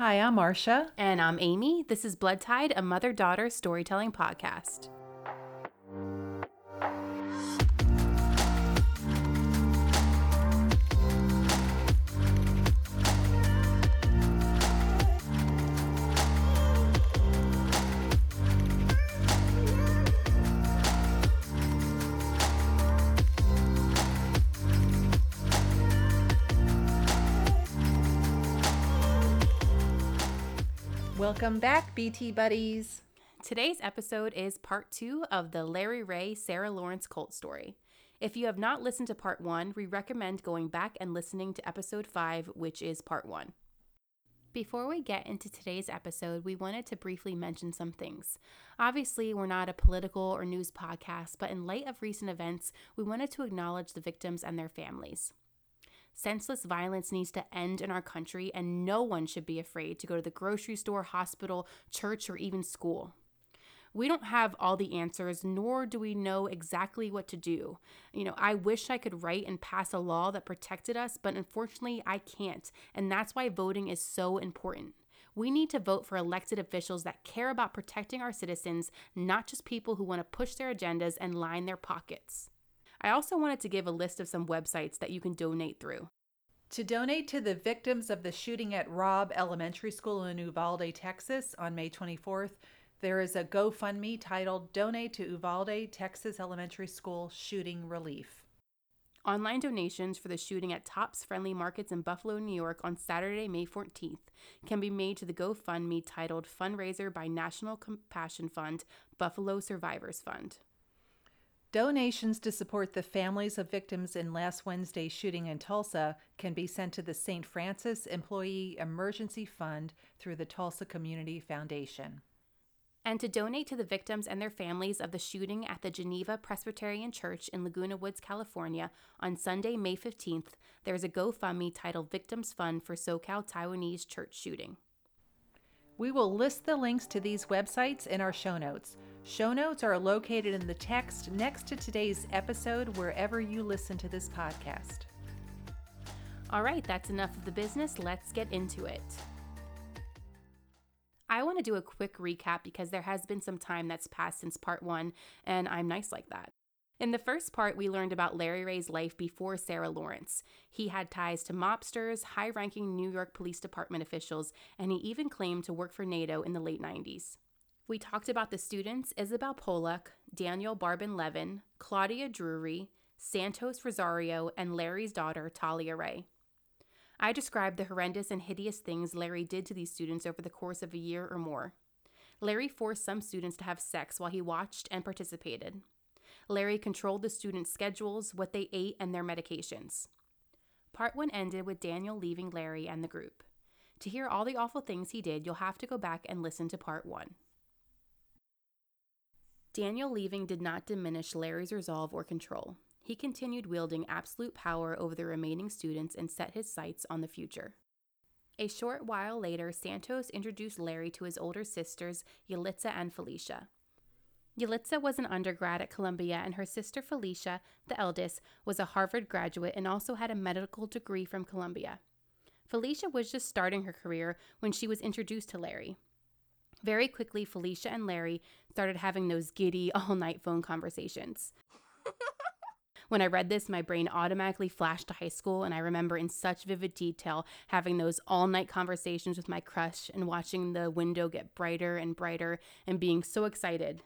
Hi, I'm Marcia. And I'm Amy. This is Blood Tied, a mother daughter storytelling podcast. Welcome back, BT Buddies. Today's episode is part two of the Larry Ray Sarah Lawrence cult story. If you have not listened to part one, we recommend going back and listening to episode five, which is part one. Before we get into today's episode, we wanted to briefly mention some things. Obviously, we're not a political or news podcast, but in light of recent events, we wanted to acknowledge the victims and their families. Senseless violence needs to end in our country, and no one should be afraid to go to the grocery store, hospital, church, or even school. We don't have all the answers, nor do we know exactly what to do. You know, I wish I could write and pass a law that protected us, but unfortunately, I can't. And that's why voting is so important. We need to vote for elected officials that care about protecting our citizens, not just people who want to push their agendas and line their pockets. I also wanted to give a list of some websites that you can donate through. To donate to the victims of the shooting at Robb Elementary School in Uvalde, Texas on May 24th, there is a GoFundMe titled Donate to Uvalde, Texas Elementary School Shooting Relief. Online donations for the shooting at Tops Friendly Markets in Buffalo, New York on Saturday, May 14th can be made to the GoFundMe titled Fundraiser by National Compassion Fund Buffalo Survivors Fund. Donations to support the families of victims in last Wednesday's shooting in Tulsa can be sent to the St. Francis Employee Emergency Fund through the Tulsa Community Foundation. And to donate to the victims and their families of the shooting at the Geneva Presbyterian Church in Laguna Woods, California on Sunday, May 15th, there is a GoFundMe titled Victims Fund for SoCal Taiwanese Church Shooting. We will list the links to these websites in our show notes. Show notes are located in the text next to today's episode wherever you listen to this podcast. All right, that's enough of the business. Let's get into it. I want to do a quick recap because there has been some time that's passed since part one, and I'm nice like that. In the first part, we learned about Larry Ray's life before Sarah Lawrence. He had ties to mobsters, high ranking New York Police Department officials, and he even claimed to work for NATO in the late 90s. We talked about the students Isabel Pollok, Daniel Barban Levin, Claudia Drury, Santos Rosario, and Larry's daughter, Talia Ray. I described the horrendous and hideous things Larry did to these students over the course of a year or more. Larry forced some students to have sex while he watched and participated. Larry controlled the students' schedules, what they ate, and their medications. Part 1 ended with Daniel leaving Larry and the group. To hear all the awful things he did, you'll have to go back and listen to Part 1. Daniel leaving did not diminish Larry's resolve or control. He continued wielding absolute power over the remaining students and set his sights on the future. A short while later, Santos introduced Larry to his older sisters, Yalitza and Felicia. Yalitza was an undergrad at Columbia, and her sister Felicia, the eldest, was a Harvard graduate and also had a medical degree from Columbia. Felicia was just starting her career when she was introduced to Larry. Very quickly, Felicia and Larry started having those giddy all night phone conversations. when I read this, my brain automatically flashed to high school, and I remember in such vivid detail having those all night conversations with my crush and watching the window get brighter and brighter and being so excited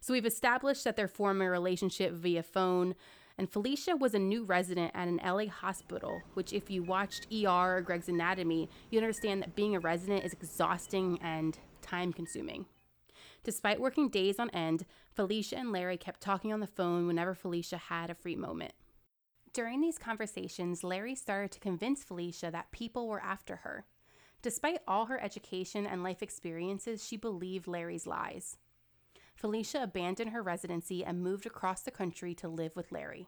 so we've established that they're forming a relationship via phone. And Felicia was a new resident at an LA hospital, which, if you watched ER or Grey's Anatomy, you understand that being a resident is exhausting and time consuming. Despite working days on end, Felicia and Larry kept talking on the phone whenever Felicia had a free moment. During these conversations, Larry started to convince Felicia that people were after her. Despite all her education and life experiences, she believed Larry's lies. Felicia abandoned her residency and moved across the country to live with Larry.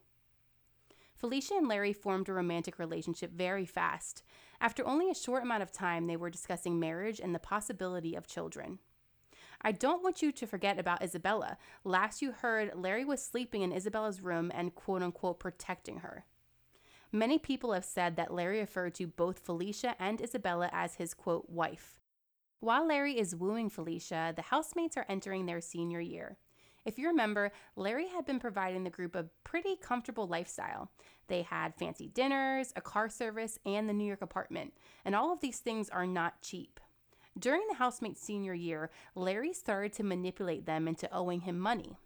Felicia and Larry formed a romantic relationship very fast. After only a short amount of time, they were discussing marriage and the possibility of children. I don't want you to forget about Isabella. Last you heard, Larry was sleeping in Isabella's room and quote unquote protecting her. Many people have said that Larry referred to both Felicia and Isabella as his quote, wife. While Larry is wooing Felicia, the housemates are entering their senior year. If you remember, Larry had been providing the group a pretty comfortable lifestyle. They had fancy dinners, a car service, and the New York apartment, and all of these things are not cheap. During the housemate's senior year, Larry started to manipulate them into owing him money.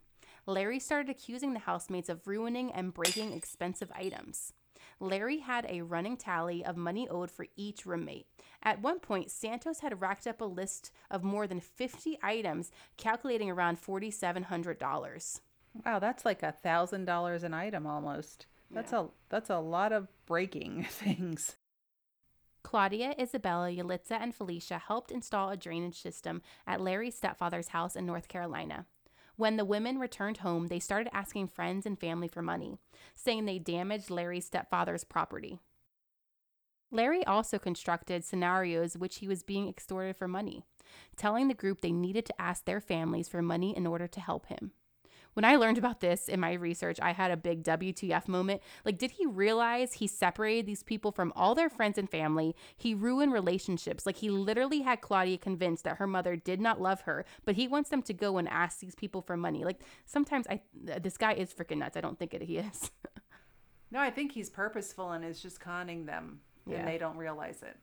Larry started accusing the housemates of ruining and breaking expensive items. Larry had a running tally of money owed for each roommate. At one point, Santos had racked up a list of more than 50 items, calculating around $4,700. Wow, that's like a thousand dollars an item almost. That's Yeah. a that's a lot of breaking things. Claudia, Isabella, Yalitza, and Felicia helped install a drainage system at Larry's stepfather's house in North Carolina. When the women returned home, they started asking friends and family for money, saying they damaged Larry's stepfather's property. Larry also constructed scenarios which he was being extorted for money, telling the group they needed to ask their families for money in order to help him. When I learned about this in my research, I had a big WTF moment. Like, did he realize he separated these people from all their friends and family? He ruined relationships. Like, he literally had Claudia convinced that her mother did not love her, but he wants them to go and ask these people for money. Like, sometimes I, this guy is freaking nuts. I don't think it, he is. No, I think he's purposeful and is just conning them, Yeah. and they don't realize it.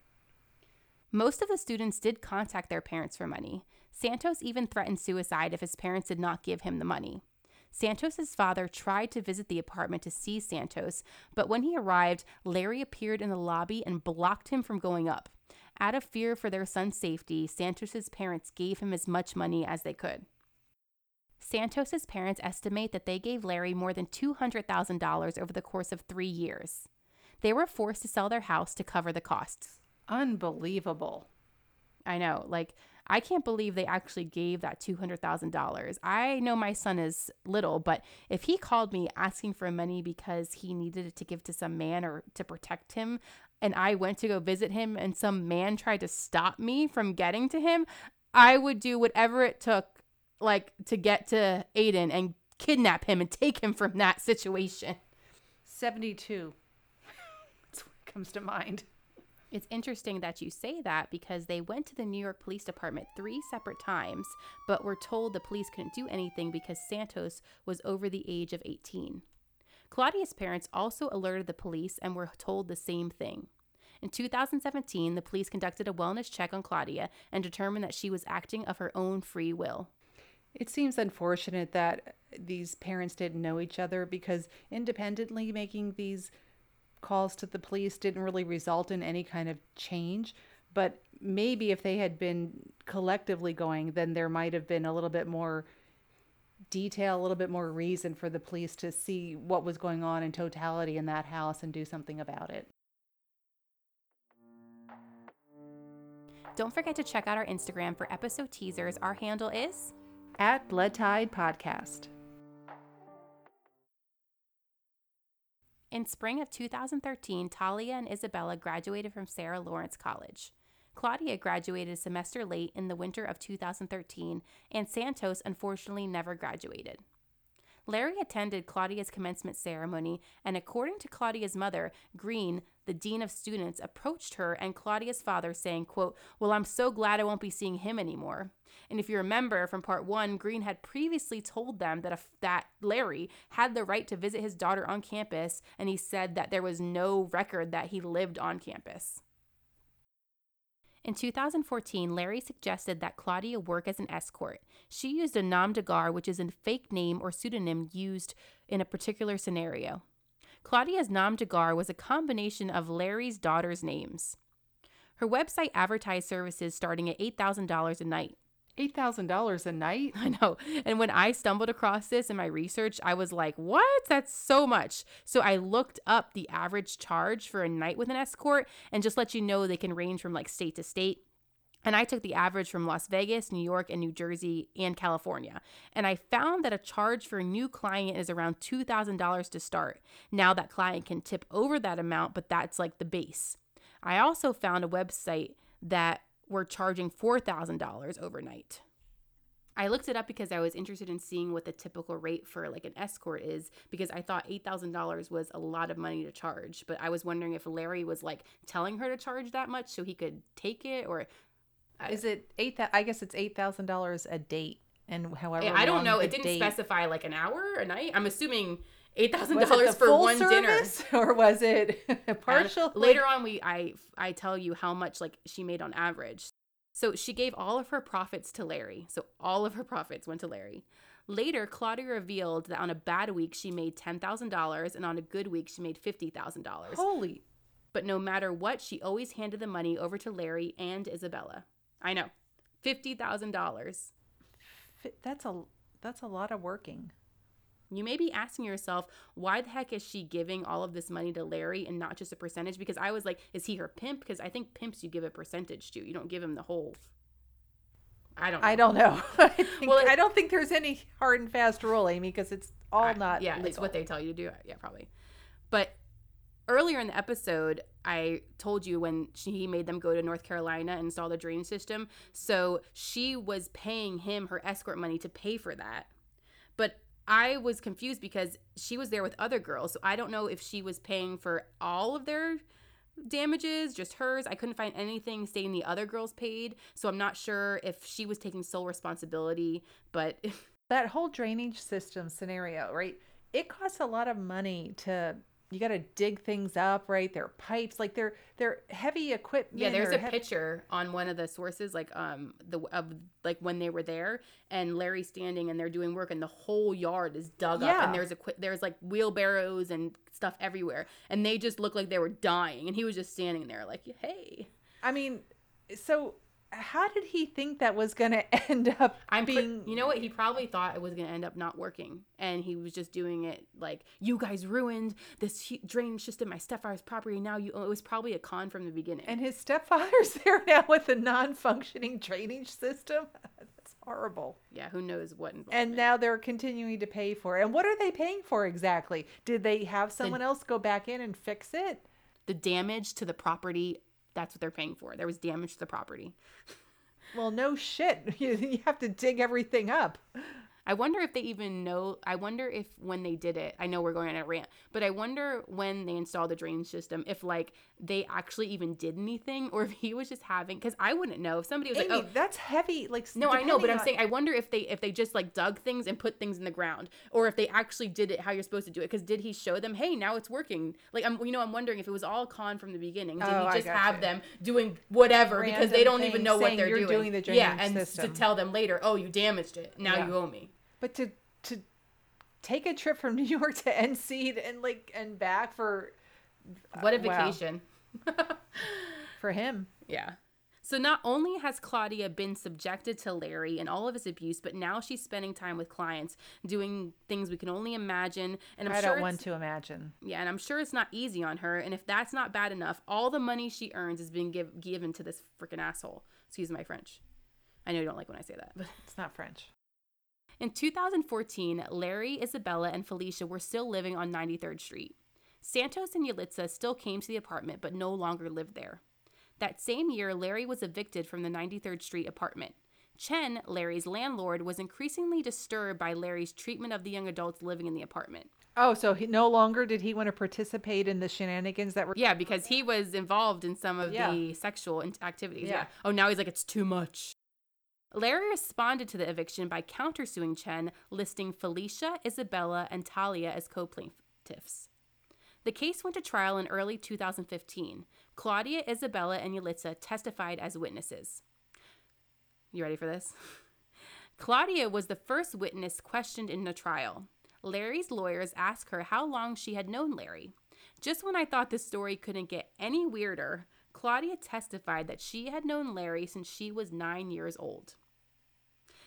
Most of the students did contact their parents for money. Santos even threatened suicide if his parents did not give him the money. Santos's father tried to visit the apartment to see Santos, but when he arrived, Larry appeared in the lobby and blocked him from going up. Out of fear for their son's safety, Santos's parents gave him as much money as they could. Santos's parents estimate that they gave Larry more than $200,000 over the course of 3 years. They were forced to sell their house to cover the costs. Unbelievable. I know. Like, I can't believe they actually gave that $200,000. I know my son is little, but if he called me asking for money because he needed it to give to some man or to protect him, and I went to go visit him and some man tried to stop me from getting to him, I would do whatever it took, like, to get to Aiden and kidnap him and take him from that situation. 72. That's what comes to mind. It's interesting that you say that because they went to the New York Police Department three separate times, but were told the police couldn't do anything because Santos was over the age of 18. Claudia's parents also alerted the police and were told the same thing. In 2017, the police conducted a wellness check on Claudia and determined that she was acting of her own free will. It seems unfortunate that these parents didn't know each other because independently making these calls to the police didn't really result in any kind of change. But maybe if they had been collectively going, then there might have been a little bit more detail, a little bit more reason for the police to see what was going on in totality in that house and do something about it. Don't forget to check out our Instagram for episode teasers. Our handle is At Blood Tied Podcast. In spring of 2013, Talia and Isabella graduated from Sarah Lawrence College. Claudia graduated a semester late in the winter of 2013, and Santos unfortunately never graduated. Larry attended Claudia's commencement ceremony, and according to Claudia's mother, Green, the dean of students, approached her and Claudia's father saying, quote, "Well, I'm so glad I won't be seeing him anymore." And if you remember from part 1, Green had previously told them that if, that Larry had the right to visit his daughter on campus, and he said that there was no record that he lived on campus. In 2014, Larry suggested that Claudia work as an escort. She used a nom de guerre, which is a fake name or pseudonym used in a particular scenario. Claudia's nom de guerre was a combination of Larry's daughter's names. Her website advertised services starting at $8,000 a night. $8,000 a night? I know. And when I stumbled across this in my research, I was like, what? That's so much. So I looked up the average charge for a night with an escort and just let you know they can range from like state to state. And I took the average from Las Vegas, New York, and New Jersey and California. And I found that a charge for a new client is around $2,000 to start. Now that client can tip over that amount, but that's like the base. I also found a website that were charging $4,000 overnight. I looked it up because I was interested in seeing what the typical rate for like an escort is because I thought $8,000 was a lot of money to charge. But I was wondering if Larry was like telling her to charge that much so he could take it or Is it eight? I guess it's eight thousand dollars a date, and however. I don't know. It didn't date- specify like an hour, a night. I'm assuming $8,000 Was it the for one dinner. or was it a partial? later on we I I tell you how much like she made on average. So she gave all of her profits to Larry. So all of her profits went to Larry. Later, Claudia revealed that on a bad week she made $10,000 and on a good week she made $50,000. Holy, But no matter what, she always handed the money over to Larry and Isabella. I know. $50,000. that's a that's a lot of working. You may be asking yourself, why the heck is she giving all of this money to Larry and not just a percentage? Because I was like, is he her pimp? Because I think pimps you give a percentage to. You don't give him the whole. I don't. Know. I don't know. I, think, Well, it- I don't think there's any hard and fast rule, Amy, because it's all I- not. Yeah, it's legal. what they tell you to do. Yeah, probably. But earlier in the episode, I told you when she made them go to North Carolina and install the drainage system. So she was paying him her escort money to pay for that. But I was confused because she was there with other girls. So I don't know if she was paying for all of their damages, just hers. I couldn't find anything stating the other girls paid. So I'm not sure if she was taking sole responsibility. But that whole drainage system scenario, right? It costs a lot of money to. You got to dig things up, right? They're pipes, like they're they're heavy equipment. Yeah, there's a hev- picture on one of the sources, like um the of like when they were there, and Larry standing and they're doing work, and the whole yard is dug up, and there's a there's like wheelbarrows and stuff everywhere, and they just look like they were dying, and he was just standing there like, hey, I mean, so how did he think that was going to end up I'm pre- being? you know what? He probably thought it was gonna end up not working, and he was just doing it like you guys ruined this drainage system, my stepfather's property. Now you, it was probably a con from the beginning. and his stepfather's there now with a non-functioning drainage system. That's horrible. yeah, who knows what? And now they're continuing to pay for it. And what are they paying for exactly? Did they have someone else go back in and fix it? the damage to the property that's what they're paying for there was damage to the property Well, no shit. You, you have to dig everything up. I wonder if they even know i wonder if when they did it i know we're going on a rant but i wonder when they installed the drainage system if like they actually even did anything or if he was just having because i wouldn't know if somebody was Amy, like oh that's heavy. Like no, I know, but depending I'm saying I wonder if they if they just like dug things and put things in the ground, or if they actually did it how you're supposed to do it. Because did he show them, hey, now it's working? Like I'm, you know, I'm wondering if it was all con from the beginning. Did Oh, he just have them doing whatever because they don't even know what they're you're doing? doing the yeah, and system. to tell them later, oh, you damaged it. Now Yeah. you owe me. But to to take a trip from New York to NC and like and back for What a uh, wow. vacation. for him. Yeah. So not only has Claudia been subjected to Larry and all of his abuse, but now she's spending time with clients doing things we can only imagine. And I'm I sure don't want to imagine. Yeah, and I'm sure it's not easy on her. And if that's not bad enough, all the money she earns is being give, given to this freaking asshole. Excuse my French. I know you don't like when I say that. But It's not French. In 2014, Larry, Isabella, and Felicia were still living on 93rd Street. Santos and Yalitza still came to the apartment but no longer lived there. That same year, Larry was evicted from the 93rd Street apartment. Chen, Larry's landlord, was increasingly disturbed by Larry's treatment of the young adults living in the apartment. Oh, so he no longer did he want to participate in the shenanigans that were Yeah, because he was involved in some of Yeah. the sexual activities. Yeah. Yeah. Oh, now he's like, it's too much. Larry responded to the eviction by countersuing Chen, listing Felicia, Isabella, and Talia as co plaintiffs. The case went to trial in early 2015. Claudia, Isabella, and Yalitza testified as witnesses. You ready for this? Claudia was the first witness questioned in the trial. Larry's lawyers asked her how long she had known Larry. Just when I thought this story couldn't get any weirder, Claudia testified that she had known Larry since she was nine years old,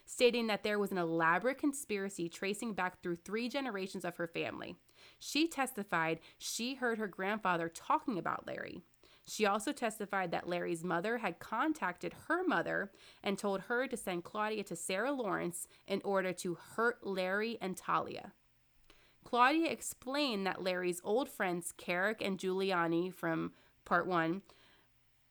stating that there was an elaborate conspiracy tracing back through three generations of her family. She testified she heard her grandfather talking about Larry. She also testified that Larry's mother had contacted her mother and told her to send Claudia to Sarah Lawrence in order to hurt Larry and Talia. Claudia explained that Larry's old friends, Kerik and Giuliani from part one,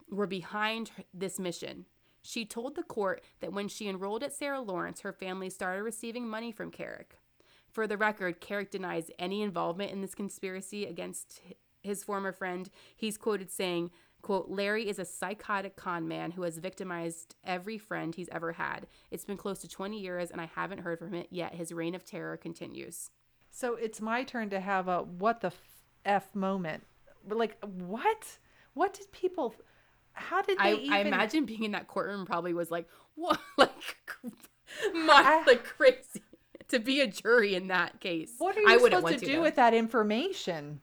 were behind this mission. She told the court that when she enrolled at Sarah Lawrence, her family started receiving money from Kerik. For the record, Kerik denies any involvement in this conspiracy against his former friend. He's quoted saying, quote, Larry is a psychotic con man who has victimized every friend he's ever had. It's been close to 20 years and I haven't heard from him yet. His reign of terror continues. So it's my turn to have a what the f moment. Like what? What did people? How did they I, even? I imagine being in that courtroom probably was like, what? Like, my, like crazy to be a jury in that case. What are you I supposed to to do though. with that information?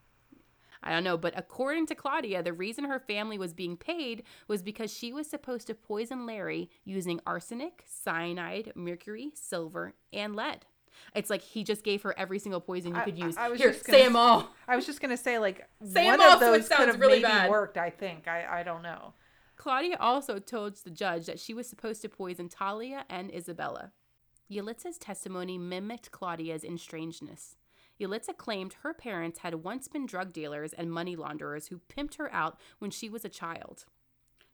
I don't know, but according to Claudia, the reason her family was being paid was because she was supposed to poison Larry using arsenic, cyanide, mercury, silver, and lead. It's like he just gave her every single poison you could use. I was Here, just gonna say them all. I was just gonna say like Say one of those could have really maybe bad. worked. I think. I I don't know. Claudia also told the judge that she was supposed to poison Talia and Isabella. Yalitza's testimony mimicked Claudia's in strangeness. Yalitza claimed her parents had once been drug dealers and money launderers who pimped her out when she was a child.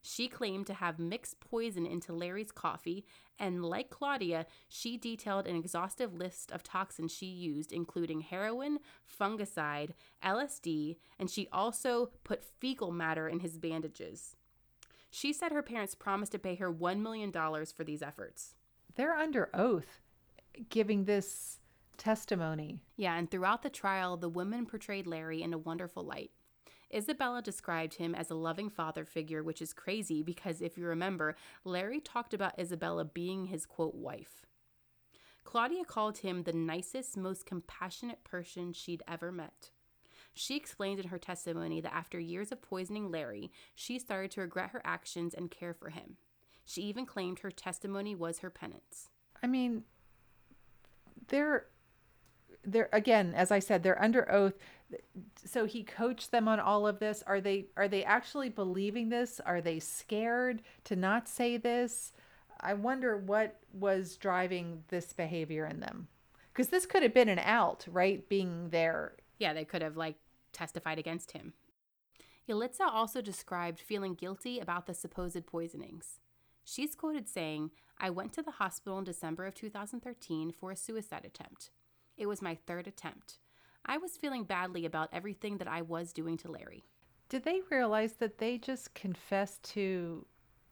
She claimed to have mixed poison into Larry's coffee, and like Claudia, she detailed an exhaustive list of toxins she used, including heroin, fungicide, LSD, and she also put fecal matter in his bandages. She said her parents promised to pay her $1 million for these efforts. They're under oath, giving this testimony. Yeah, and throughout the trial, the women portrayed Larry in a wonderful light. Isabella described him as a loving father figure, which is crazy because if you remember, Larry talked about Isabella being his quote wife. Claudia called him the nicest, most compassionate person she'd ever met. She explained in her testimony that after years of poisoning Larry, she started to regret her actions and care for him. She even claimed her testimony was her penance. I mean, they're they're again, as I said, they're under oath. So he coached them on all of this. Are they are they actually believing this? Are they scared to not say this? I wonder what was driving this behavior in them. Because this could have been an out, right? Being there. Yeah, they could have like testified against him. Yalitza also described feeling guilty about the supposed poisonings. She's quoted saying, I went to the hospital in December of 2013 for a suicide attempt. It was my third attempt. I was feeling badly about everything that I was doing to Larry. Did they realize that they just confessed to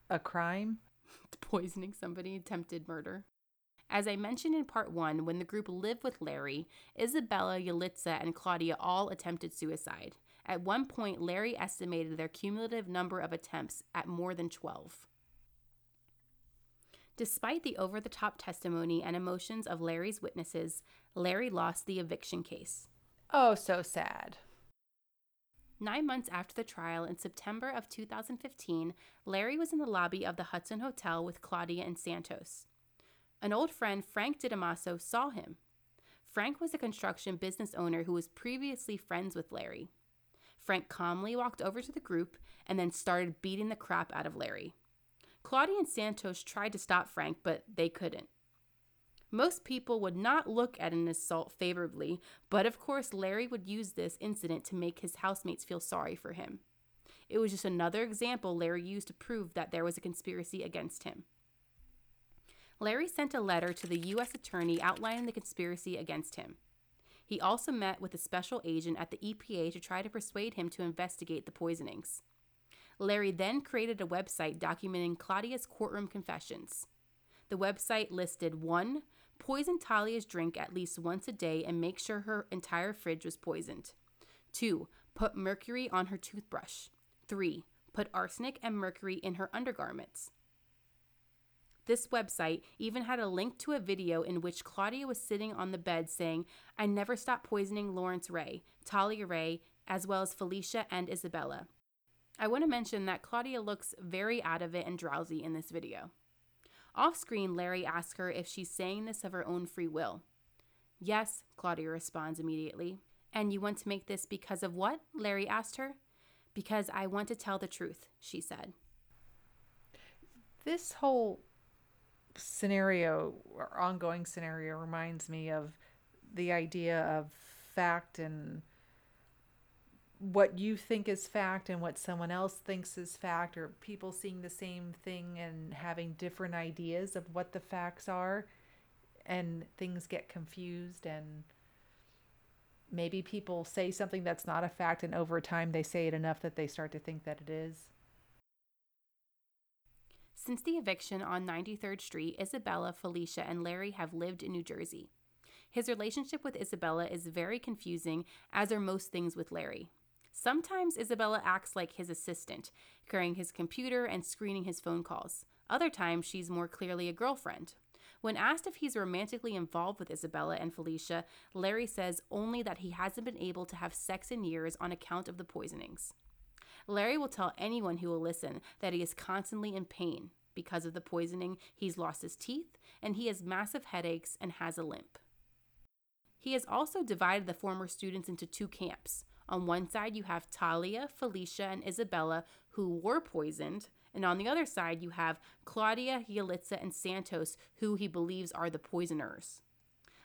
a crime? Poisoning somebody, attempted murder. As I mentioned in part one, when the group lived with Larry, Isabella, Yalitza, and Claudia all attempted suicide. At one point, Larry estimated their cumulative number of attempts at more than 12. Despite the over the top testimony and emotions of Larry's witnesses, Larry lost the eviction case. Oh, so sad. Nine months after the trial, in September of 2015, Larry was in the lobby of the Hudson Hotel with Claudia and Santos. An old friend, Frank DiDamaso, saw him. Frank was a construction business owner who was previously friends with Larry. Frank calmly walked over to the group and then started beating the crap out of Larry. Claudia and Santos tried to stop Frank, but they couldn't. Most people would not look at an assault favorably, but of course, Larry would use this incident to make his housemates feel sorry for him. It was just another example Larry used to prove that there was a conspiracy against him. Larry sent a letter to the U.S. Attorney outlining the conspiracy against him. He also met with a special agent at the EPA to try to persuade him to investigate the poisonings. Larry then created a website documenting Claudia's courtroom confessions. The website listed 1. Poison Talia's drink at least once a day and make sure her entire fridge was poisoned. 2. Put mercury on her toothbrush. 3. Put arsenic and mercury in her undergarments. This website even had a link to a video in which Claudia was sitting on the bed saying, I never stopped poisoning Lawrence Ray, Talia Ray, as well as Felicia and Isabella. I want to mention that Claudia looks very out of it and drowsy in this video. Off screen, Larry asks her if she's saying this of her own free will. Yes, Claudia responds immediately. And you want to make this because of what? Larry asked her. Because I want to tell the truth, she said. This whole scenario or ongoing scenario reminds me of the idea of fact and what you think is fact and what someone else thinks is fact, or people seeing the same thing and having different ideas of what the facts are, and things get confused and maybe people say something that's not a fact and over time they say it enough that they start to think that it is. Since the eviction on 93rd Street, Isabella, Felicia, and Larry have lived in New Jersey. His relationship with Isabella is very confusing, as are most things with Larry. Sometimes Isabella acts like his assistant, carrying his computer and screening his phone calls. Other times, she's more clearly a girlfriend. When asked if he's romantically involved with Isabella and Felicia, Larry says only that he hasn't been able to have sex in years on account of the poisonings. Larry will tell anyone who will listen that he is constantly in pain. Because of the poisoning, he's lost his teeth and he has massive headaches and has a limp. He has also divided the former students into two camps. On one side, you have Talia, Felicia, and Isabella, who were poisoned, and on the other side, you have Claudia, Yalitza, and Santos, who he believes are the poisoners.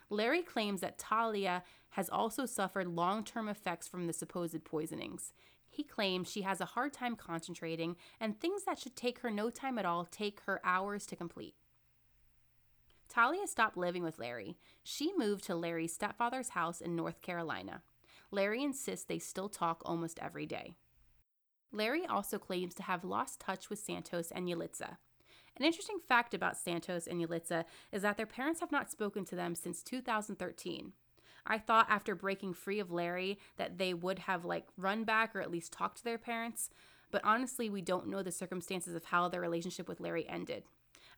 Larry claims that Talia has also suffered long term effects from the supposed poisonings. He claims she has a hard time concentrating, and things that should take her no time at all take her hours to complete. Talia stopped living with Larry. She moved to Larry's stepfather's house in North Carolina. Larry insists they still talk almost every day. Larry also claims to have lost touch with Santos and Yalitza. An interesting fact about Santos and Yalitza is that their parents have not spoken to them since 2013. I thought after breaking free of Larry that they would have like run back or at least talked to their parents, but honestly, we don't know the circumstances of how their relationship with Larry ended.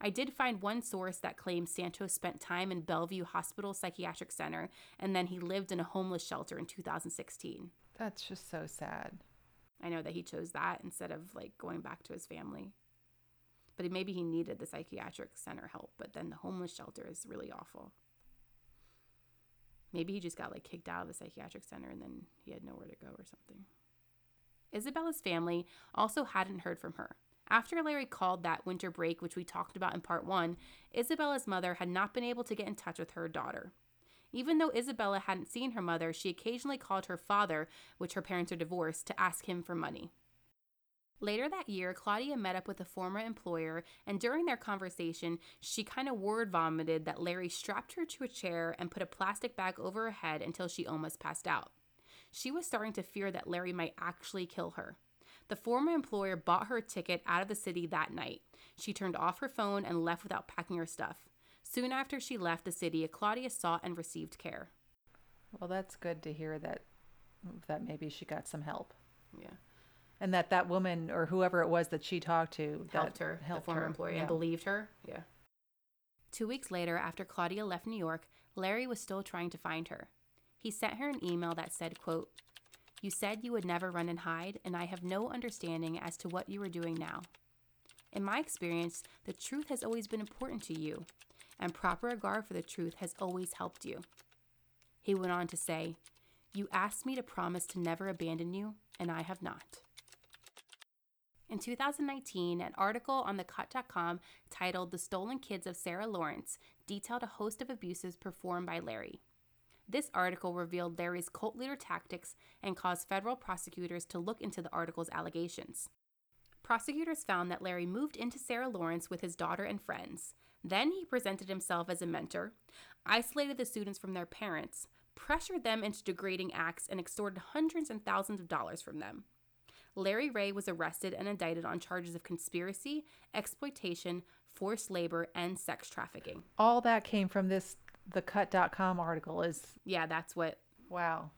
I did find one source that claims Santos spent time in Bellevue Hospital Psychiatric Center and then he lived in a homeless shelter in 2016. That's just so sad. I know that he chose that instead of like going back to his family. But maybe he needed the psychiatric center help, but then the homeless shelter is really awful. Maybe he just got like kicked out of the psychiatric center and then he had nowhere to go or something. Isabella's family also hadn't heard from her. After Larry called that winter break, which we talked about in part one, Isabella's mother had not been able to get in touch with her daughter. Even though Isabella hadn't seen her mother, she occasionally called her father, which her parents are divorced, to ask him for money. Later that year, Claudia met up with a former employer, and during their conversation, she kind of word vomited that Larry strapped her to a chair and put a plastic bag over her head until she almost passed out. She was starting to fear that Larry might actually kill her. The former employer bought her a ticket out of the city that night. She turned off her phone and left without packing her stuff. Soon after she left the city, Claudia sought and received care. Well, that's good to hear that that maybe she got some help. Yeah. And that that woman or whoever it was that she talked to helped her, helped the former her. employer, Yeah. and believed her. Yeah. Two weeks later, after Claudia left New York, Larry was still trying to find her. He sent her an email that said, quote, You said you would never run and hide, and I have no understanding as to what you are doing now. In my experience, the truth has always been important to you, and proper regard for the truth has always helped you. He went on to say, You asked me to promise to never abandon you, and I have not. In 2019, an article on thecut.com titled The Stolen Kids of Sarah Lawrence detailed a host of abuses performed by Larry. This article revealed Larry's cult leader tactics and caused federal prosecutors to look into the article's allegations. Prosecutors found that Larry moved into Sarah Lawrence with his daughter and friends. Then he presented himself as a mentor, isolated the students from their parents, pressured them into degrading acts, and extorted hundreds and thousands of dollars from them. Larry Ray was arrested and indicted on charges of conspiracy, exploitation, forced labor, and sex trafficking. All that came from this thecut.com article is Yeah, that's what. wow.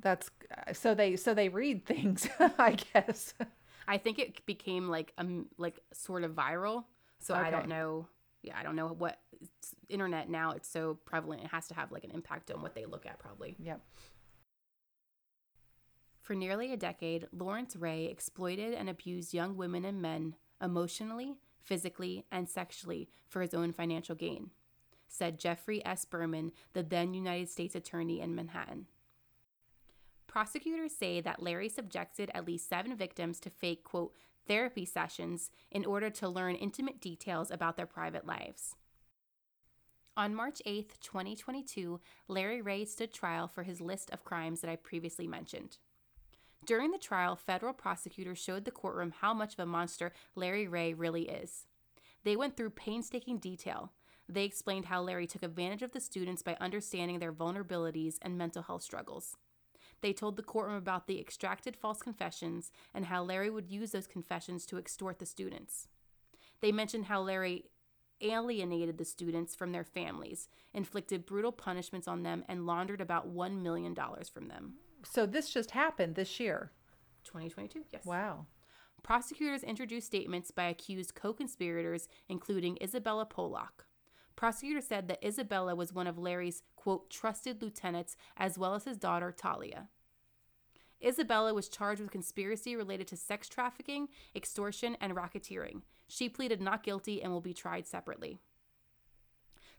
That's so they so they read things, I guess. I think it became like um like sort of viral. So I don't know. Yeah, I don't know what internet now. It's so prevalent. It has to have like an impact on what they look at, probably. Yep. For nearly a decade, Lawrence Ray exploited and abused young women and men emotionally, physically, and sexually for his own financial gain, said Geoffrey S. Berman, the then United States Attorney in Manhattan. Prosecutors say that Larry subjected at least seven victims to fake, quote, therapy sessions in order to learn intimate details about their private lives. On March 8, 2022, Larry Ray stood trial for his list of crimes that I previously mentioned. During the trial, federal prosecutors showed the courtroom how much of a monster Larry Ray really is. They went through painstaking detail. They explained how Larry took advantage of the students by understanding their vulnerabilities and mental health struggles. They told the courtroom about the extracted false confessions and how Larry would use those confessions to extort the students. They mentioned how Larry alienated the students from their families, inflicted brutal punishments on them, and laundered about $1 million from them. So this just happened this year. 2022, yes. Wow. Prosecutors introduced statements by accused co conspirators, including Isabella Pollok. Prosecutors said that Isabella was one of Larry's, quote, trusted lieutenants, as well as his daughter, Talia. Isabella was charged with conspiracy related to sex trafficking, extortion, and racketeering. She pleaded not guilty and will be tried separately.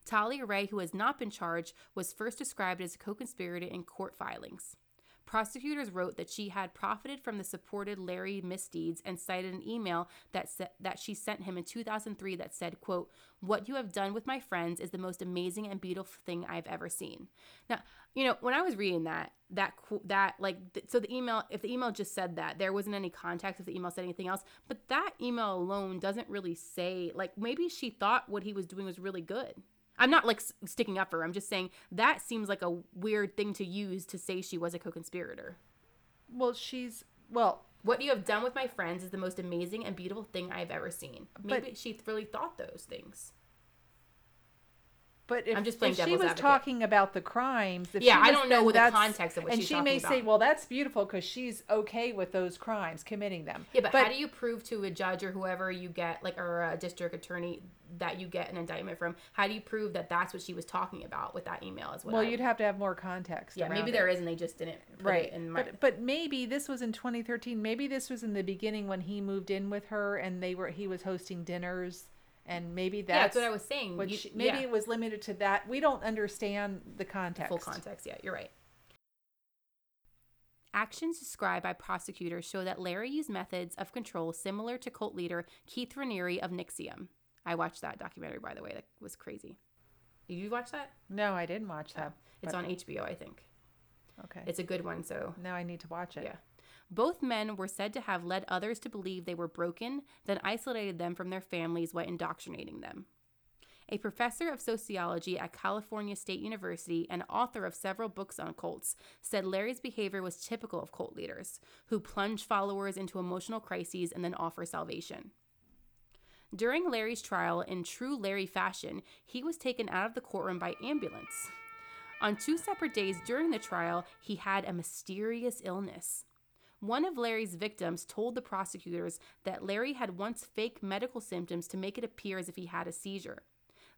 Talia Ray, who has not been charged, was first described as a co conspirator in court filings. Prosecutors wrote that she had profited from the supported Larry misdeeds and cited an email that sa- that she sent him in 2003 that said, "quote What you have done with my friends is the most amazing and beautiful thing I've ever seen." Now, you know, when I was reading that, that that like th- so the email if the email just said that, there wasn't any context if the email said anything else, but that email alone doesn't really say like maybe she thought what he was doing was really good. I'm not like sticking up for her. I'm just saying that seems like a weird thing to use to say she was a co-conspirator. Well, she's well. What you have done with my friends is the most amazing and beautiful thing I've ever seen. Maybe she really thought those things. But if, I'm just playing if she was advocate. talking about the crimes, yeah, I don't know the context of what and she's she may about. say, "Well, that's beautiful because she's okay with those crimes, committing them." Yeah, but, but, how do you prove to a judge or whoever you get, like or a district attorney, that you get an indictment from? How do you prove that that's what she was talking about with that email? As well, Well, you'd have to have more context. Yeah, maybe it. there is, and they just didn't. right. in my... But but maybe this was in 2013. Maybe this was in the beginning when he moved in with her, and they were he was hosting dinners and maybe that's, yeah, that's what I was saying. You, she, maybe yeah. it was limited to that. We don't understand the context. Full context. Yeah, you're right. Actions described by prosecutors show that Larry used methods of control similar to cult leader Keith Raniere of NXIVM. I watched that documentary, by the way. That was crazy. Did you watch that? No, I didn't watch that. Oh, it's on HBO, I think. Okay. It's a good one, so. Now I need to watch it. Yeah. Both men were said to have led others to believe they were broken, then isolated them from their families while indoctrinating them. A professor of sociology at California State University and author of several books on cults said Larry's behavior was typical of cult leaders, who plunge followers into emotional crises and then offer salvation. During Larry's trial, in true Larry fashion, he was taken out of the courtroom by ambulance. On two separate days during the trial, he had a mysterious illness. One of Larry's victims told the prosecutors that Larry had once faked medical symptoms to make it appear as if he had a seizure.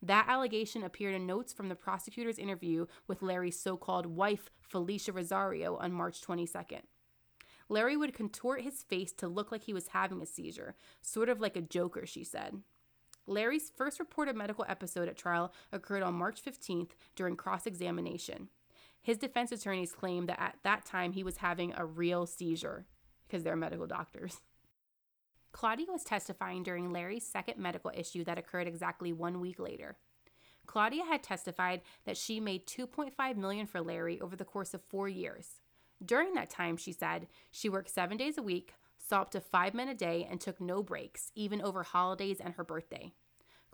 That allegation appeared in notes from the prosecutor's interview with Larry's so called wife, Felicia Rosario, on March 22nd. Larry would contort his face to look like he was having a seizure, sort of like a joker, she said. Larry's first reported medical episode at trial occurred on March 15th during cross examination. His defense attorneys claimed that at that time he was having a real seizure because they're medical doctors. Claudia was testifying during Larry's second medical issue that occurred exactly one week later. Claudia had testified that she made 2.5 million for Larry over the course of 4 years. During that time, she said, she worked 7 days a week, saw up to 5 men a day and took no breaks, even over holidays and her birthday.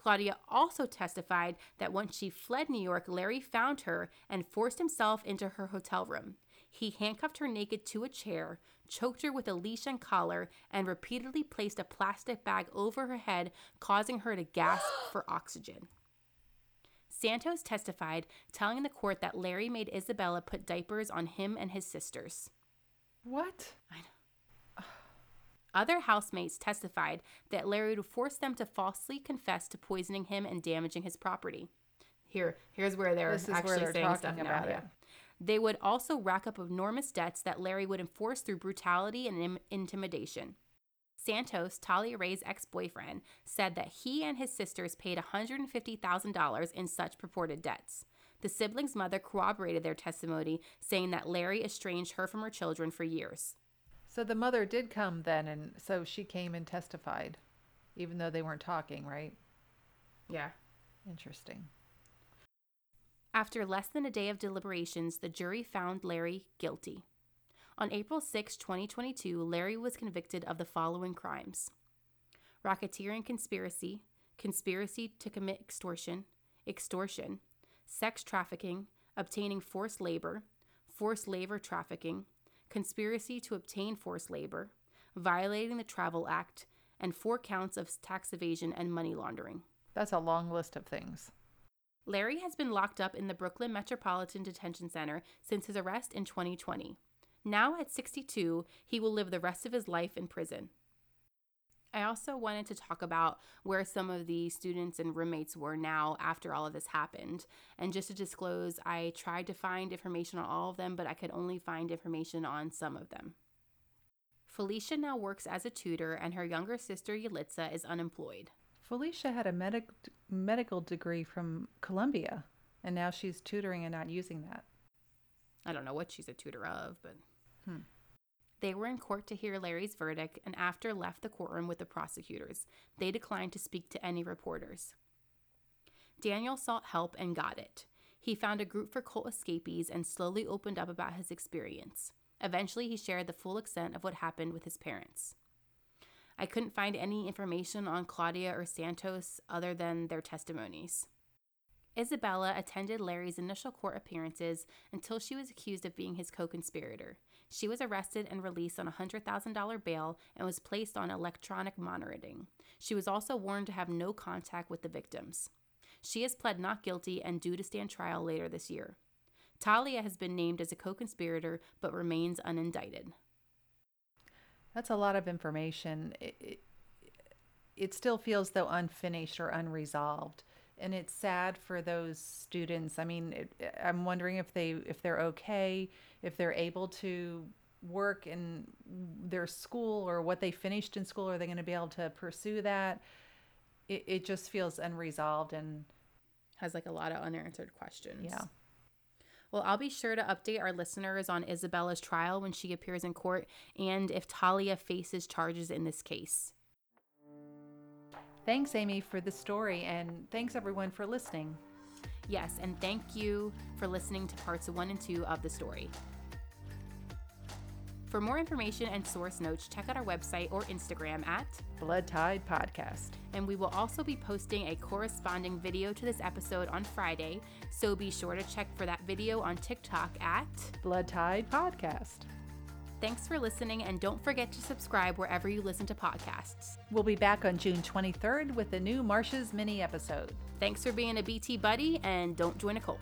Claudia also testified that once she fled New York, Larry found her and forced himself into her hotel room. He handcuffed her naked to a chair, choked her with a leash and collar, and repeatedly placed a plastic bag over her head, causing her to gasp for oxygen. Santos testified, telling the court that Larry made Isabella put diapers on him and his sisters. What? I know. Other housemates testified that Larry would force them to falsely confess to poisoning him and damaging his property. Here, here's where they're actually they're saying stuff about now. it. They would also rack up enormous debts that Larry would enforce through brutality and Im- intimidation. Santos, Talia Ray's ex boyfriend, said that he and his sisters paid $150,000 in such purported debts. The siblings' mother corroborated their testimony, saying that Larry estranged her from her children for years. So the mother did come then, and so she came and testified, even though they weren't talking, right? Yeah. Interesting. After less than a day of deliberations, the jury found Larry guilty. On April 6, 2022, Larry was convicted of the following crimes racketeering conspiracy, conspiracy to commit extortion, extortion, sex trafficking, obtaining forced labor, forced labor trafficking, conspiracy to obtain forced labor, violating the Travel Act, and four counts of tax evasion and money laundering. That's a long list of things. Larry has been locked up in the Brooklyn Metropolitan Detention Center since his arrest in 2020. Now, at 62, he will live the rest of his life in prison. I also wanted to talk about where some of the students and roommates were now after all of this happened. And just to disclose, I tried to find information on all of them, but I could only find information on some of them. Felicia now works as a tutor, and her younger sister Yalitza is unemployed. Felicia had a medic- medical degree from Columbia, and now she's tutoring and not using that. I don't know what she's a tutor of, but. Hmm. They were in court to hear Larry's verdict and after left the courtroom with the prosecutors. They declined to speak to any reporters. Daniel sought help and got it. He found a group for cult escapees and slowly opened up about his experience. Eventually, he shared the full extent of what happened with his parents. I couldn't find any information on Claudia or Santos other than their testimonies. Isabella attended Larry's initial court appearances until she was accused of being his co conspirator. She was arrested and released on a $100,000 bail and was placed on electronic monitoring. She was also warned to have no contact with the victims. She has pled not guilty and due to stand trial later this year. Talia has been named as a co conspirator but remains unindicted. That's a lot of information. It, it, it still feels though unfinished or unresolved and it's sad for those students. I mean, it, I'm wondering if they if they're okay, if they're able to work in their school or what they finished in school. Are they going to be able to pursue that? It, it just feels unresolved and has like a lot of unanswered questions. Yeah. Well, I'll be sure to update our listeners on Isabella's trial when she appears in court and if Talia faces charges in this case. Thanks, Amy, for the story, and thanks everyone for listening. Yes, and thank you for listening to parts one and two of the story. For more information and source notes, check out our website or Instagram at Blood Tied Podcast. And we will also be posting a corresponding video to this episode on Friday, so be sure to check for that video on TikTok at Blood Tied Podcast. Thanks for listening, and don't forget to subscribe wherever you listen to podcasts. We'll be back on June 23rd with a new Marsha's mini episode. Thanks for being a BT buddy, and don't join a cult.